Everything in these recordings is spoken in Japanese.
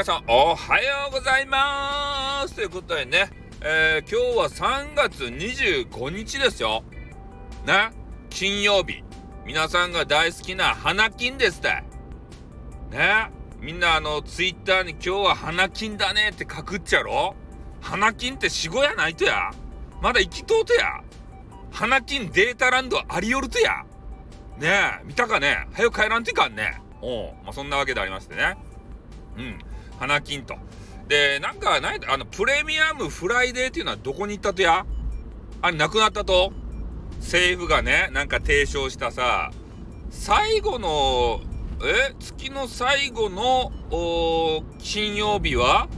皆さんおはようございますということでね、えー、今日は3月25日ですよ。ね、金曜日。皆さんが大好きな花金ですって。ね、みんなあの、ツイッターに今日は花金だねって書くっちゃろ？花金って死後やないとや。まだ生きとうとや。花金データランドありよるとや。ね？え、見たかね？早く帰らんといかんね。おう、まあ、そんなわけでありましてね。うん。花金と。で、なんか、ないあの、プレミアムフライデーっていうのはどこに行ったとや？あれ、なくなったと？政府がね、なんか提唱したさ、最後の、え？月の最後の、金曜日は、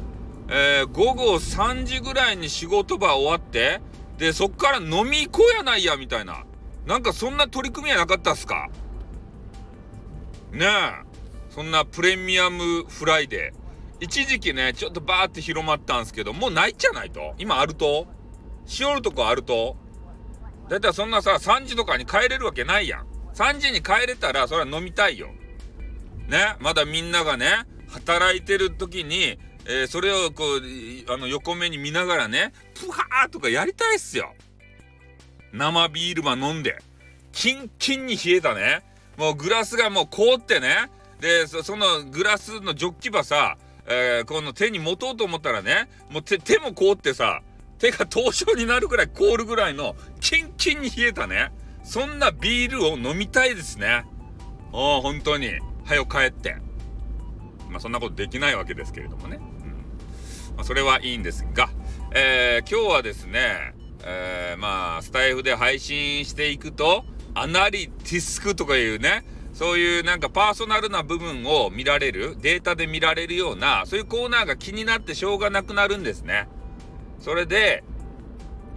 えー、午後3時ぐらいに仕事場終わって、で、そっから飲み行こうやないや、みたいな。なんかそんな取り組みはなかったっすか？ねえ。そんなプレミアムフライデー。一時期ね、ちょっとバーって広まったんすけど、もうないじゃないと今あると？しおるとこあると？だいたいそんなさ、3時とかに帰れるわけないやん。3時に帰れたら、それは飲みたいよ。ね。まだみんながね、働いてる時に、えー、それをこう、あの、横目に見ながらね、プハーとかやりたいっすよ。生ビールば飲んで。キンキンに冷えたね。もうグラスがもう凍ってね。で、そのグラスのジョッキばさ、えー、この手に持とうと思ったらね、もう手、手も凍ってさ、手が凍傷になるぐらい凍るぐらいの、キンキンに冷えたね。そんなビールを飲みたいですね。お本当に。はよ帰って。まあそんなことできないわけですけれどもね。うんまあ、それはいいんですが、えー、今日はですね、えー、まあスタイフで配信していくと、アナリティスクとかいうね、そういうなんかパーソナルな部分を見られる、データで見られるような、そういうコーナーが気になってしょうがなくなるんですね。それで、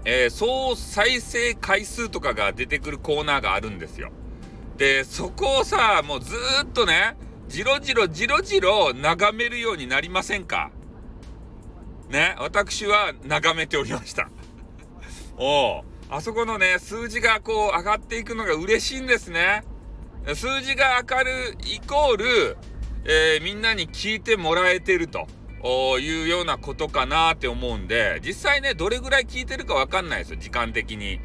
えー、総再生回数とかが出てくるコーナーがあるんですよ。で、そこをさ、もうずっとね、じろじろじろじろ眺めるようになりませんか？ね、私は眺めておりました。おあそこのね、数字がこう上がっていくのが嬉しいんですね。数字が明るいイコール、えー、みんなに聞いてもらえてるというようなことかなって思うんで、実際ね、どれぐらい聞いてるかわかんないですよ、時間的に。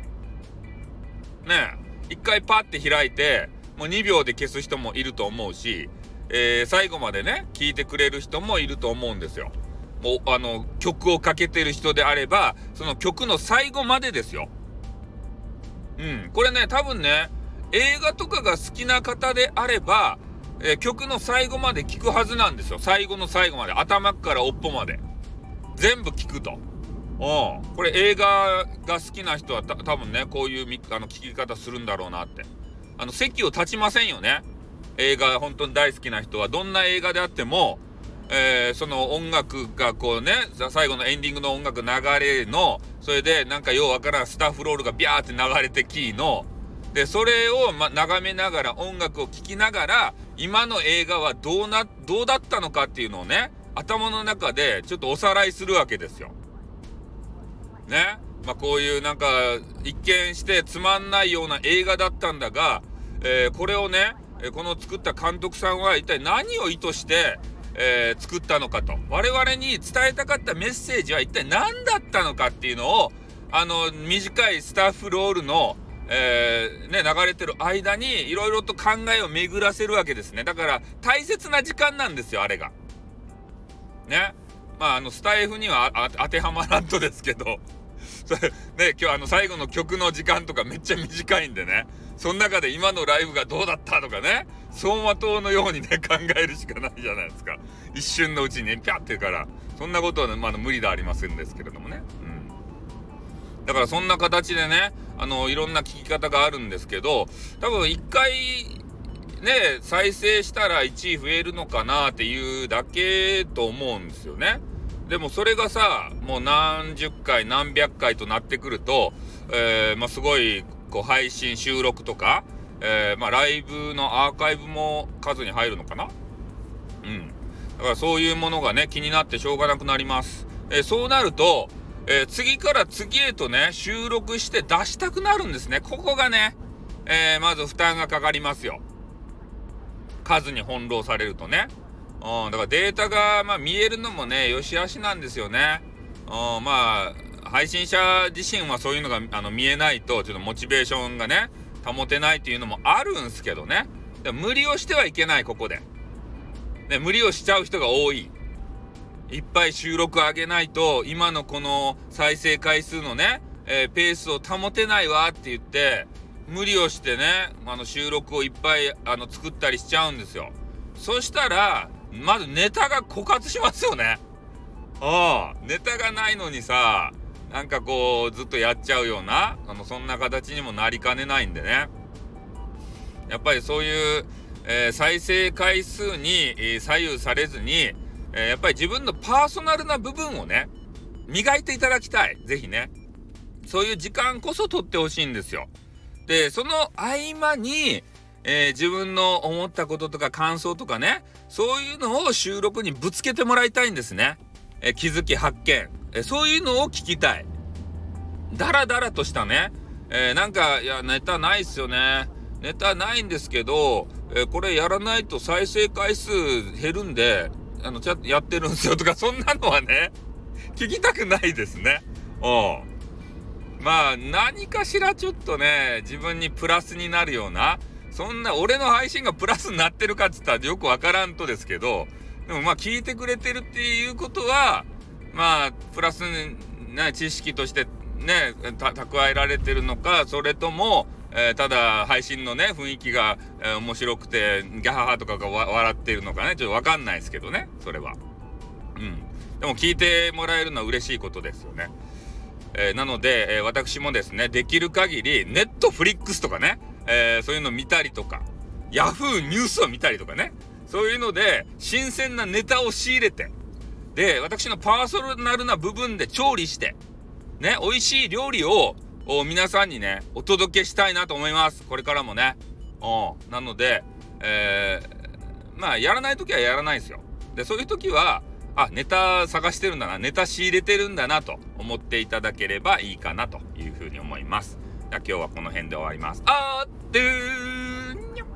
ね一回パッて開いて、もう2秒で消す人もいると思うし、えー、最後までね、聞いてくれる人もいると思うんですよ。もう、あの、曲をかけてる人であれば、その曲の最後までですよ。うん。これね、多分ね、映画とかが好きな方であれば、えー、曲の最後まで聞くはずなんですよ。最後の最後まで。頭から尾っぽまで。全部聞くと。おこれ映画が好きな人は多分ね、こういうあの聞き方するんだろうなって。あの、席を立ちませんよね。映画本当に大好きな人は、どんな映画であっても、えー、その音楽がこうね、最後のエンディングの音楽流れの、それでなんかようわからんスタッフロールがビャーって流れてきの、で、それを、ま、眺めながら、音楽を聴きながら、今の映画はどうな、どうだったのかっていうのをね、頭の中でちょっとおさらいするわけですよ。ね？まあ、こういうなんか、一見してつまんないような映画だったんだが、えー、これをね、この作った監督さんは一体何を意図して、えー、作ったのかと。我々に伝えたかったメッセージは一体何だったのかっていうのを、あの、短いスタッフロールの、えー、ね、流れてる間にいろいろと考えを巡らせるわけですね。だから大切な時間なんですよ、あれが。ね。まあ、あの、スタイフには当てはまらんとですけど、それ、ね、今日あの最後の曲の時間とかめっちゃ短いんでね、その中で今のライブがどうだったとかね、走馬灯のようにね、考えるしかないじゃないですか。一瞬のうちにね、ピャってから、そんなことは、ね、まあ、無理ではありませんですけれどもね。うん。だからそんな形でね、あの、いろんな聞き方があるんですけど、多分一回、ね、再生したら1位増えるのかなっていうだけと思うんですよね。でもそれがさ、もう何十回、何百回となってくると、えー、まあ、すごい、こう、配信、収録とか、えー、まあ、ライブのアーカイブも数に入るのかなうん。だからそういうものがね、気になってしょうがなくなります。えー、そうなると、えー、次から次へとね、収録して出したくなるんですね。ここがね、えー、まず負担がかかりますよ。数に翻弄されるとね。うん、だからデータが、まあ、見えるのもね、よしあしなんですよね。うん、まあ、配信者自身はそういうのがあの見えないと、ちょっとモチベーションがね、保てないっていうのもあるんすけどね。無理をしてはいけない、ここで。ね、無理をしちゃう人が多い。いっぱい収録上げないと、今のこの再生回数のね、えー、ペースを保てないわって言って、無理をしてね、あの収録をいっぱいあの作ったりしちゃうんですよ。そしたら、まずネタが枯渇しますよね。ああ、ネタがないのにさ、なんかこう、ずっとやっちゃうような、あの、そんな形にもなりかねないんでね。やっぱりそういう、えー、再生回数に、えー、左右されずに、えー、やっぱり自分のパーソナルな部分をね、磨いていただきたい。ぜひね。そういう時間こそ取ってほしいんですよ。で、その合間に、えー、自分の思ったこととか感想とかね、そういうのを収録にぶつけてもらいたいんですね。えー、気づき発見、えー、そういうのを聞きたい。ダラダラとしたね、えなんか、いや、ネタないっすよね。ネタないんですけど、えこれやらないと再生回数減るんで、あの、ちゃやってるんですよとか、そんなのはね、聞きたくないですね。うん。まあ、何かしらちょっとね、自分にプラスになるような、そんな、俺の配信がプラスになってるかっつったらよくわからんとですけど、でもまあ、聞いてくれてるっていうことは、まあ、プラスな知識としてね、蓄えられてるのか、それとも、えー、ただ配信のね、雰囲気が、えー、面白くて、ギャハハとかが笑ってるのかね、ちょっとわかんないですけどね、それは。うん。でも聞いてもらえるのは嬉しいことですよね。えー、なので、え私もですね、できる限り、ネットフリックスとかね、えそういうの見たりとか、ヤフーニュースを見たりとかね、そういうので、新鮮なネタを仕入れて、で、私のパーソナルな部分で調理して、ね、美味しい料理を皆さんにね、お届けしたいなと思います。これからもね。うん。なので、えー、まあ、やらない時はやらないですよ。で、そういう時は、あ、ネタ探してるんだな、ネタ仕入れてるんだなと思っていただければいいかなというふうに思います。じゃあ今日はこの辺で終わります。あーってーにょ